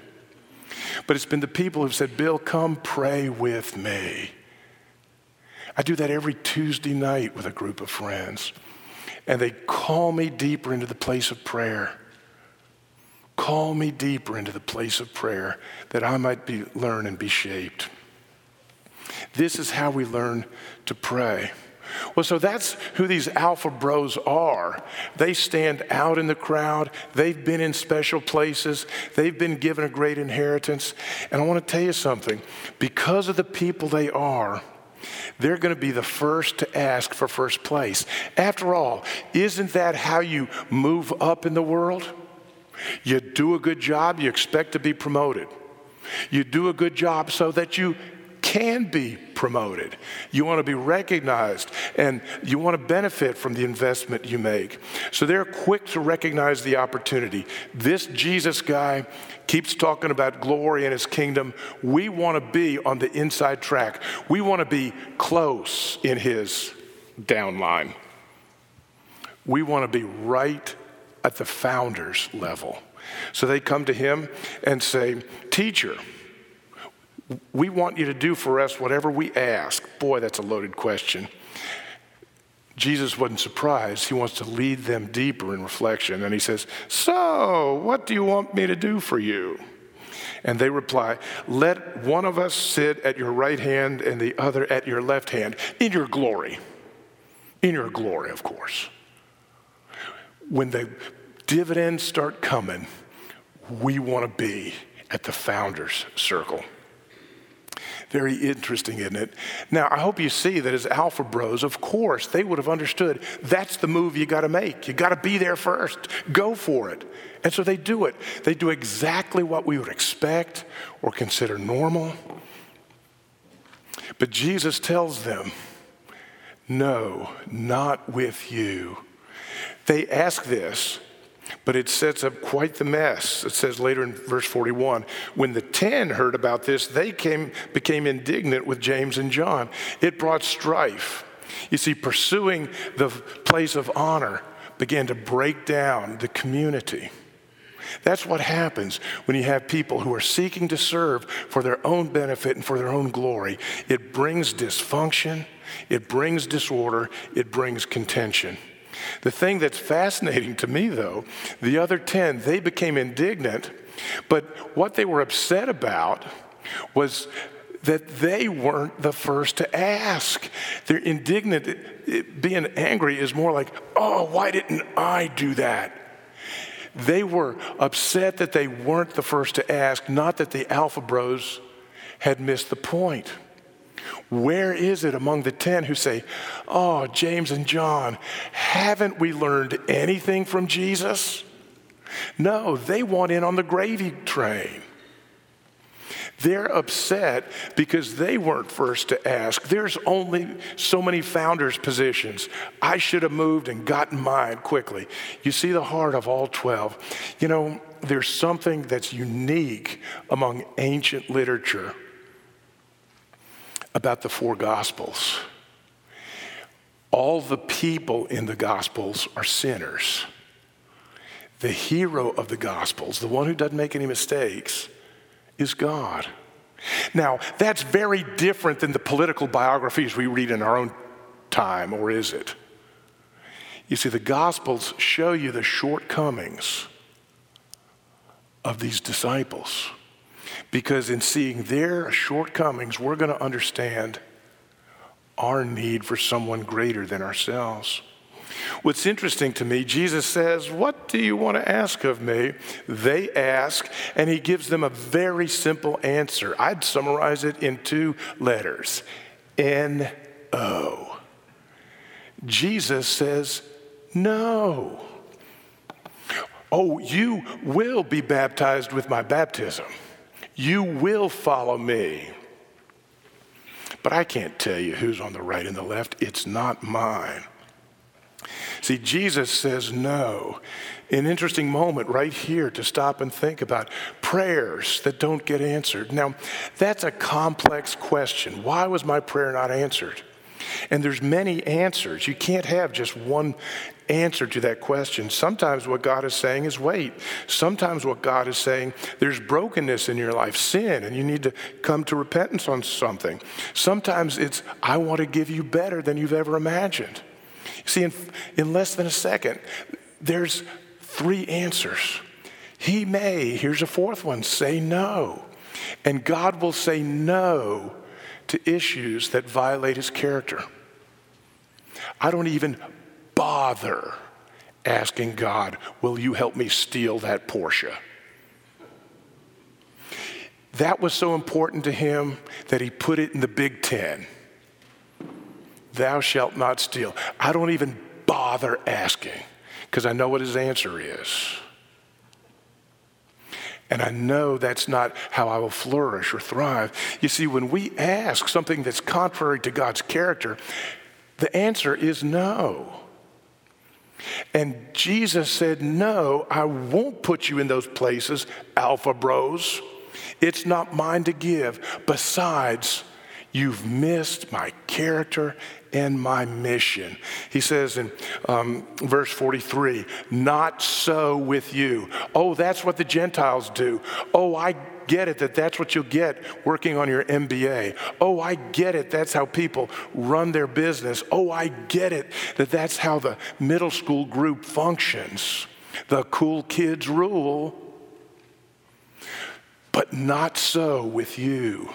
But it's been the people who've said, Bill, come pray with me. I do that every Tuesday night with a group of friends. And they call me deeper into the place of prayer. Call me deeper into the place of prayer that I might be, learn and be shaped. This is how we learn to pray. Well, so that's who these alpha bros are. They stand out in the crowd. They've been in special places. They've been given a great inheritance. And I want to tell you something because of the people they are, they're going to be the first to ask for first place. After all, isn't that how you move up in the world? You do a good job, you expect to be promoted. You do a good job so that you can be promoted. You want to be recognized and you want to benefit from the investment you make. So they're quick to recognize the opportunity. This Jesus guy keeps talking about glory and his kingdom. We want to be on the inside track, we want to be close in his downline. We want to be right at the founder's level. So they come to him and say, Teacher, we want you to do for us whatever we ask. Boy, that's a loaded question. Jesus wasn't surprised. He wants to lead them deeper in reflection. And he says, So, what do you want me to do for you? And they reply, Let one of us sit at your right hand and the other at your left hand in your glory. In your glory, of course. When the dividends start coming, we want to be at the founder's circle. Very interesting, isn't it? Now, I hope you see that as Alpha Bros, of course, they would have understood that's the move you got to make. You got to be there first. Go for it. And so they do it. They do exactly what we would expect or consider normal. But Jesus tells them, No, not with you. They ask this, but it sets up quite the mess. It says later in verse 41 when the ten heard about this, they came, became indignant with James and John. It brought strife. You see, pursuing the place of honor began to break down the community. That's what happens when you have people who are seeking to serve for their own benefit and for their own glory. It brings dysfunction, it brings disorder, it brings contention. The thing that's fascinating to me, though, the other 10, they became indignant, but what they were upset about was that they weren't the first to ask. They're indignant. being angry is more like, oh, why didn't I do that? They were upset that they weren't the first to ask, not that the Alpha Bros had missed the point. Where is it among the 10 who say, Oh, James and John, haven't we learned anything from Jesus? No, they want in on the gravy train. They're upset because they weren't first to ask. There's only so many founders' positions. I should have moved and gotten mine quickly. You see the heart of all 12. You know, there's something that's unique among ancient literature about the four Gospels. All the people in the Gospels are sinners. The hero of the Gospels, the one who doesn't make any mistakes, is God. Now, that's very different than the political biographies we read in our own time, or is it? You see, the Gospels show you the shortcomings of these disciples. Because in seeing their shortcomings, we're going to understand our need for someone greater than ourselves. What's interesting to me, Jesus says, What do you want to ask of me? They ask, and he gives them a very simple answer. I'd summarize it in two letters N O. Jesus says, No. Oh, you will be baptized with my baptism. You will follow me. But I can't tell you who's on the right and the left. It's not mine. See, Jesus says no. An interesting moment right here to stop and think about prayers that don't get answered. Now, that's a complex question. Why was my prayer not answered? And there's many answers. You can't have just one answer to that question. Sometimes what God is saying is wait. Sometimes what God is saying, there's brokenness in your life, sin, and you need to come to repentance on something. Sometimes it's, I want to give you better than you've ever imagined. See, in, in less than a second, there's three answers. He may, here's a fourth one, say no. And God will say no to issues that violate his character. I don't even bother asking God, Will you help me steal that Porsche? That was so important to him that he put it in the Big Ten. Thou shalt not steal. I don't even bother asking because I know what his answer is. And I know that's not how I will flourish or thrive. You see, when we ask something that's contrary to God's character, the answer is no. And Jesus said, No, I won't put you in those places, Alpha Bros. It's not mine to give. Besides, you've missed my character and my mission. He says in um, verse 43, not so with you. Oh, that's what the Gentiles do. Oh, I get it that that's what you'll get working on your MBA. Oh, I get it. That's how people run their business. Oh, I get it that that's how the middle school group functions. The cool kids rule. But not so with you.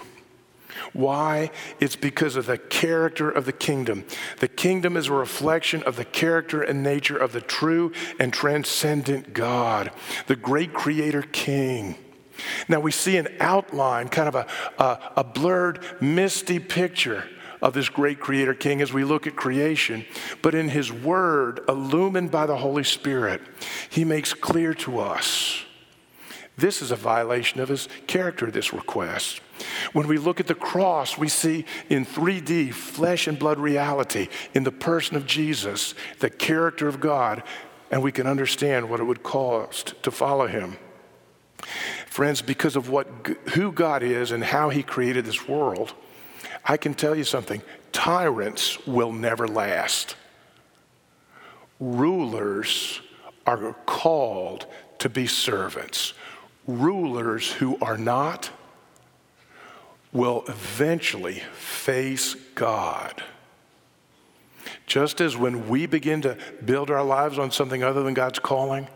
Why? It's because of the character of the kingdom. The kingdom is a reflection of the character and nature of the true and transcendent God, the great creator king. Now we see an outline, kind of a, a, a blurred, misty picture of this great creator king as we look at creation. But in his word, illumined by the Holy Spirit, he makes clear to us This is a violation of his character, this request. When we look at the cross, we see in 3D, flesh and blood reality, in the person of Jesus, the character of God, and we can understand what it would cost to follow him. Friends, because of what, who God is and how he created this world, I can tell you something tyrants will never last. Rulers are called to be servants. Rulers who are not will eventually face God. Just as when we begin to build our lives on something other than God's calling,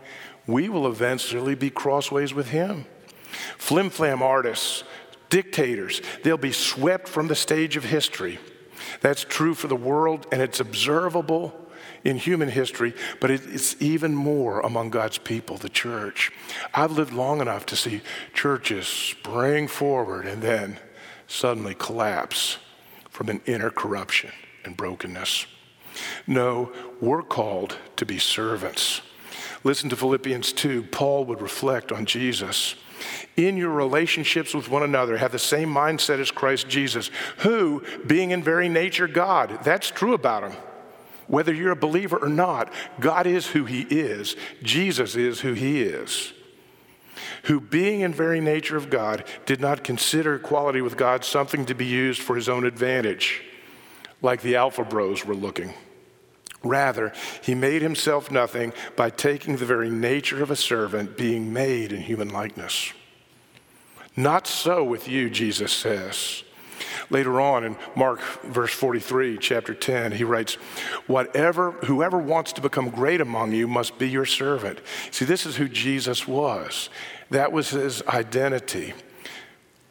we will eventually be crossways with Him. Flim flam artists, dictators, they'll be swept from the stage of history. That's true for the world, and it's observable in human history, but it's even more among God's people, the church. I've lived long enough to see churches spring forward and then suddenly collapse from an inner corruption and brokenness. No, we're called to be servants. Listen to Philippians 2. Paul would reflect on Jesus. In your relationships with one another, have the same mindset as Christ Jesus, who, being in very nature God, that's true about him. Whether you're a believer or not, God is who he is, Jesus is who he is. Who, being in very nature of God, did not consider equality with God something to be used for his own advantage, like the Alpha Bros were looking. Rather, he made himself nothing by taking the very nature of a servant, being made in human likeness. Not so with you, Jesus says. Later on in Mark verse 43, chapter 10, he writes, Whatever, whoever wants to become great among you must be your servant. See, this is who Jesus was. That was his identity.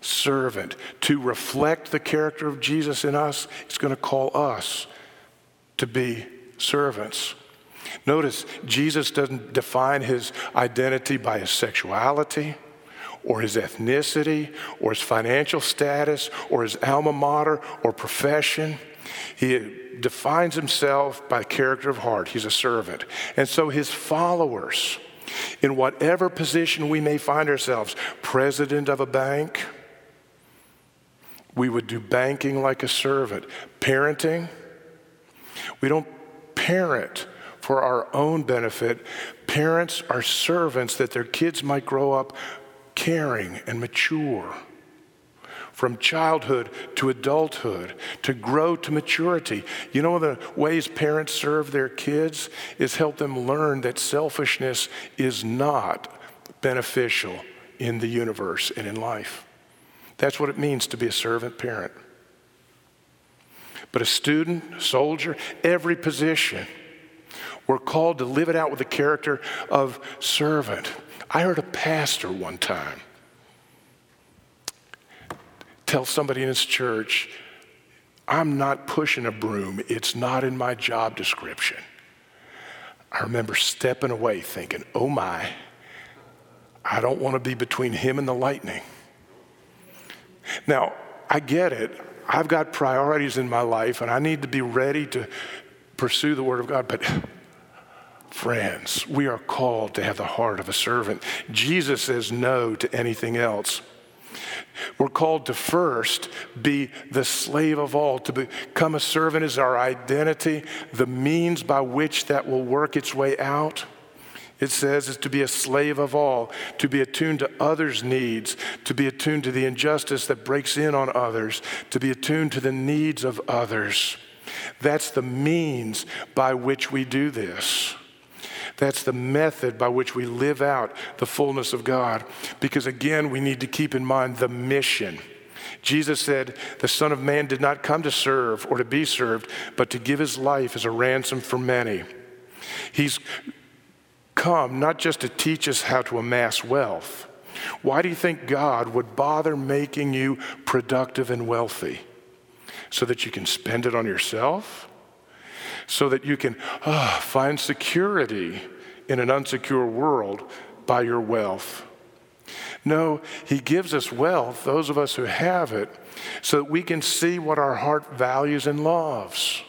Servant. To reflect the character of Jesus in us, he's going to call us to be servants. Notice, Jesus doesn't define his identity by his sexuality or his ethnicity or his financial status or his alma mater or profession. He defines himself by character of heart. He's a servant. And so his followers, in whatever position we may find ourselves, president of a bank, we would do banking like a servant. Parenting, we don't parent for our own benefit. Parents are servants that their kids might grow up caring and mature. From childhood to adulthood, to grow to maturity. You know, the ways parents serve their kids is help them learn that selfishness is not beneficial in the universe and in life. That's what it means to be a servant parent. But a student, a soldier, every position, we're called to live it out with the character of servant. I heard a pastor one time tell somebody in his church, I'm not pushing a broom, it's not in my job description. I remember stepping away thinking, oh my, I don't want to be between him and the lightning. Now, I get it. I've got priorities in my life and I need to be ready to pursue the Word of God. But, friends, we are called to have the heart of a servant. Jesus says no to anything else. We're called to first be the slave of all. To become a servant is our identity, the means by which that will work its way out it says, is to be a slave of all, to be attuned to others' needs, to be attuned to the injustice that breaks in on others, to be attuned to the needs of others. That's the means by which we do this. That's the method by which we live out the fullness of God. Because again, we need to keep in mind the mission. Jesus said, The Son of Man did not come to serve or to be served, but to give his life as a ransom for many. He's come not just to teach us how to amass wealth. Why do you think God would bother making you productive and wealthy? So that you can spend it on yourself? So that you can oh, find security in an unsecure world by your wealth? No, He gives us wealth, those of us who have it, so that we can see what our heart values and loves.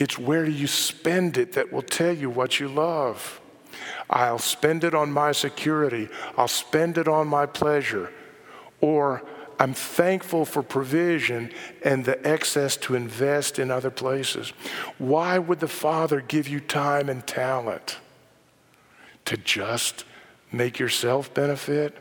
It's where you spend it that will tell you what you love. I'll spend it on my security. I'll spend it on my pleasure. Or I'm thankful for provision and the excess to invest in other places. Why would the Father give you time and talent? To just make yourself benefit?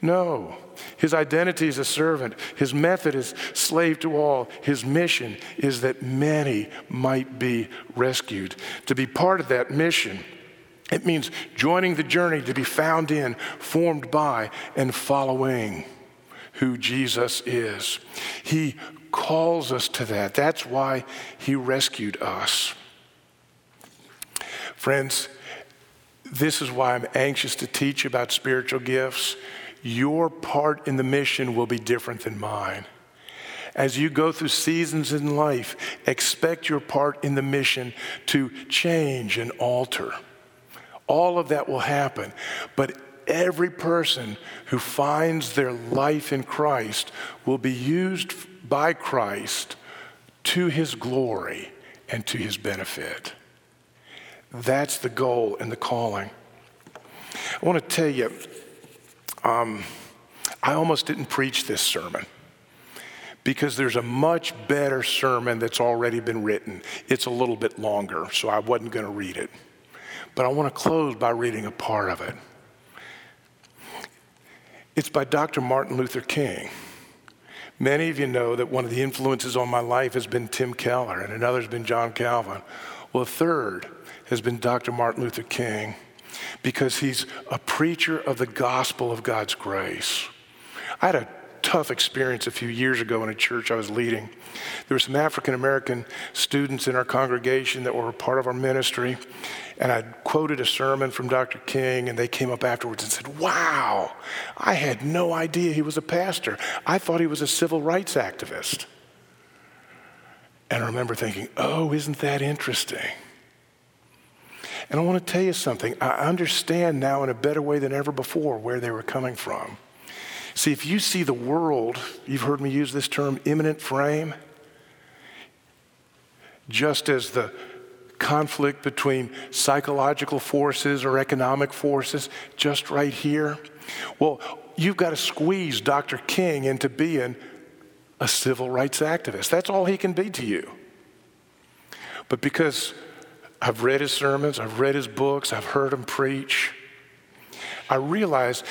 No. His identity is a servant. His method is slave to all. His mission is that many might be rescued. To be part of that mission, it means joining the journey to be found in, formed by, and following who Jesus is. He calls us to that. That's why He rescued us. Friends, this is why I'm anxious to teach about spiritual gifts. Your part in the mission will be different than mine. As you go through seasons in life, expect your part in the mission to change and alter. All of that will happen. But every person who finds their life in Christ will be used by Christ to his glory and to his benefit. That's the goal and the calling. I want to tell you, um, I almost didn't preach this sermon because there's a much better sermon that's already been written. It's a little bit longer, so I wasn't going to read it. But I want to close by reading a part of it. It's by Dr. Martin Luther King. Many of you know that one of the influences on my life has been Tim Keller, and another has been John Calvin. Well, a third has been Dr. Martin Luther King because he's a preacher of the gospel of God's grace. I had a tough experience a few years ago in a church I was leading. There were some African American students in our congregation that were part of our ministry, and I quoted a sermon from Dr. King, and they came up afterwards and said, Wow, I had no idea he was a pastor. I thought he was a civil rights activist. And I remember thinking, Oh, isn't that interesting? And I want to tell you something. I understand now in a better way than ever before where they were coming from. See, if you see the world, you've heard me use this term, immanent frame, just as the conflict between psychological forces or economic forces, just right here. Well, you've got to squeeze Dr. King into being a civil rights activist. That's all he can be to you. But because I've read his sermons, I've read his books, I've heard him preach. I realized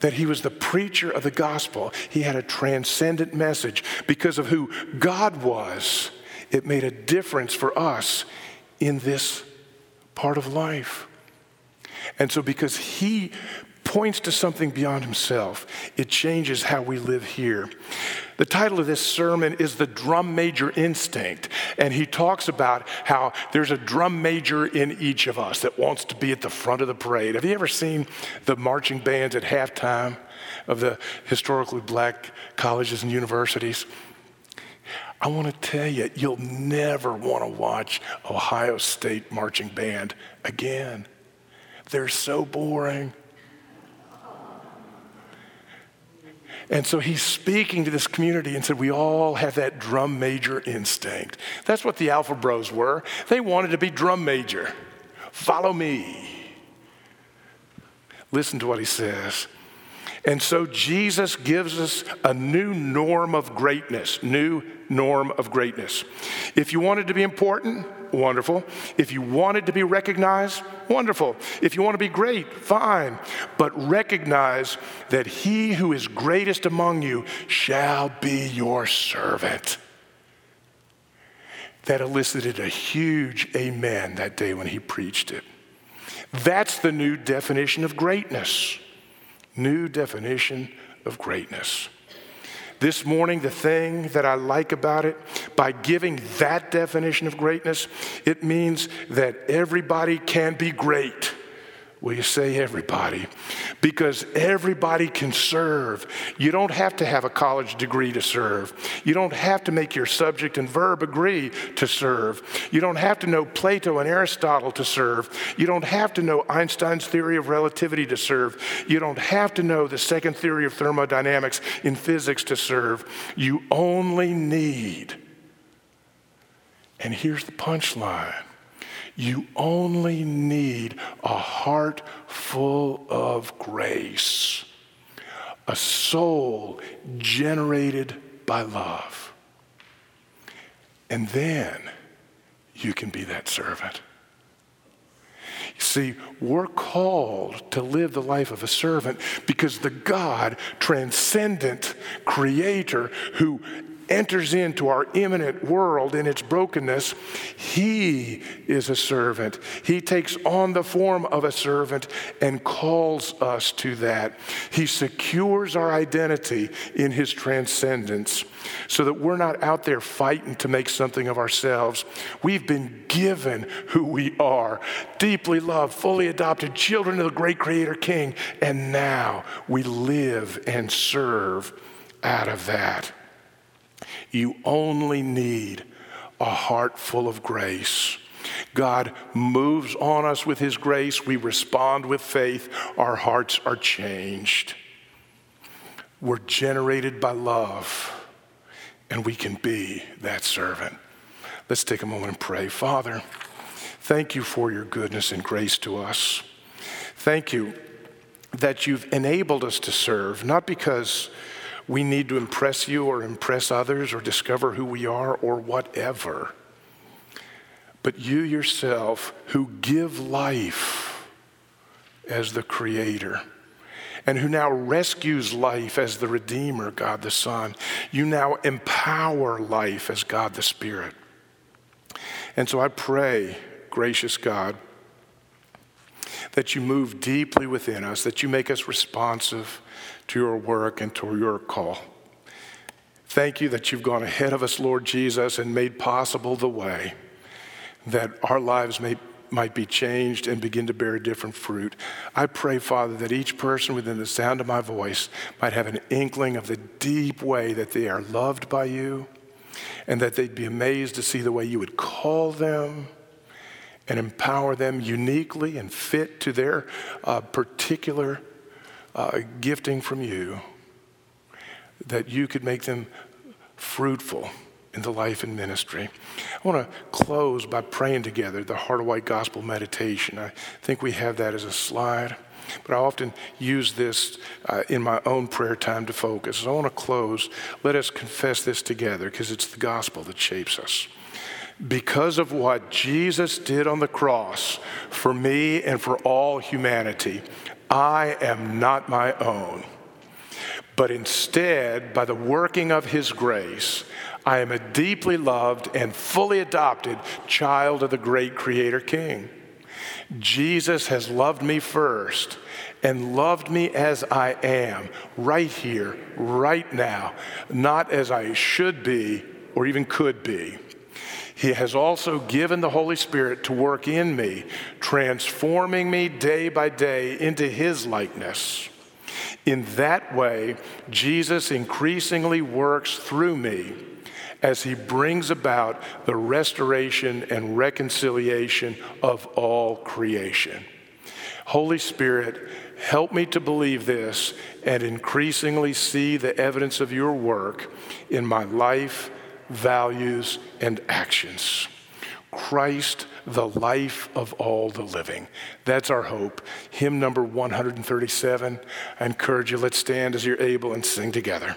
that he was the preacher of the gospel. He had a transcendent message. Because of who God was, it made a difference for us in this part of life. And so, because he points to something beyond himself, it changes how we live here. The title of this sermon is The Drum Major Instinct. And he talks about how there's a drum major in each of us that wants to be at the front of the parade. Have you ever seen the marching bands at halftime of the historically black colleges and universities? I want to tell you, you'll never want to watch Ohio State marching band again. They're so boring. And so he's speaking to this community and said, We all have that drum major instinct. That's what the Alpha Bros were. They wanted to be drum major. Follow me. Listen to what he says. And so Jesus gives us a new norm of greatness, new norm of greatness. If you wanted to be important, wonderful. If you wanted to be recognized, wonderful. If you want to be great, fine. But recognize that he who is greatest among you shall be your servant. That elicited a huge amen that day when he preached it. That's the new definition of greatness new definition of greatness. This morning, the thing that I like about it, by giving that definition of greatness, it means that everybody can be great. Will you say everybody? Because everybody can serve. You don't have to have a college degree to serve. You don't have to make your subject and verb agree to serve. You don't have to know Plato and Aristotle to serve. You don't have to know Einstein's theory of relativity to serve. You don't have to know the second theory of thermodynamics in physics to serve. You only need, and here's the punchline You only need a heart full of grace, a soul generated by love. And then you can be that servant. You see, we're called to live the life of a servant because the God, transcendent creator, who enters into our immanent world in its brokenness, he is a servant. He takes on the form of a servant and calls us to that. He secures our identity in his transcendence so that we're not out there fighting to make something of ourselves. We've been given who we are, deeply loved, fully adopted children of the great creator king, and now we live and serve out of that. You only need a heart full of grace. God moves on us with His grace. We respond with faith. Our hearts are changed. We're generated by love, and we can be that servant. Let's take a moment and pray. Father, thank you for your goodness and grace to us. Thank you that you've enabled us to serve, not because we need to impress you or impress others or discover who we are or whatever. But you yourself, who give life as the creator and who now rescues life as the Redeemer, God the Son, you now empower life as God the Spirit. And so I pray, gracious God, that you move deeply within us, that you make us responsive to your work and to your call. Thank you that you've gone ahead of us, Lord Jesus, and made possible the way that our lives may, might be changed and begin to bear different fruit. I pray, Father, that each person within the sound of my voice might have an inkling of the deep way that they are loved by you and that they'd be amazed to see the way you would call them and empower them uniquely and fit to their uh, particular uh, gifting from you, that you could make them fruitful in the life and ministry. I want to close by praying together the Heart of White Gospel meditation. I think we have that as a slide, but I often use this uh, in my own prayer time to focus. So I want to close. Let us confess this together because it's the gospel that shapes us. Because of what Jesus did on the cross for me and for all humanity, I am not my own, but instead, by the working of His grace, I am a deeply loved and fully adopted child of the great Creator King. Jesus has loved me first and loved me as I am, right here, right now, not as I should be or even could be. He has also given the Holy Spirit to work in me, transforming me day by day into His likeness. In that way, Jesus increasingly works through me as He brings about the restoration and reconciliation of all creation. Holy Spirit, help me to believe this and increasingly see the evidence of your work in my life values, and actions. Christ, the life of all the living. That's our hope. Hymn number 137. I encourage you, let's stand as you're able and sing together.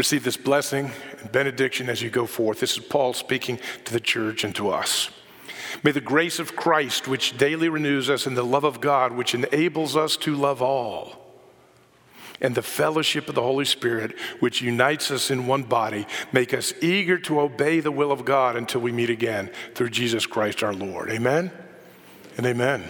Receive this blessing and benediction as you go forth. This is Paul speaking to the church and to us. May the grace of Christ, which daily renews us, and the love of God, which enables us to love all, and the fellowship of the Holy Spirit, which unites us in one body, make us eager to obey the will of God until we meet again through Jesus Christ our Lord. Amen and amen.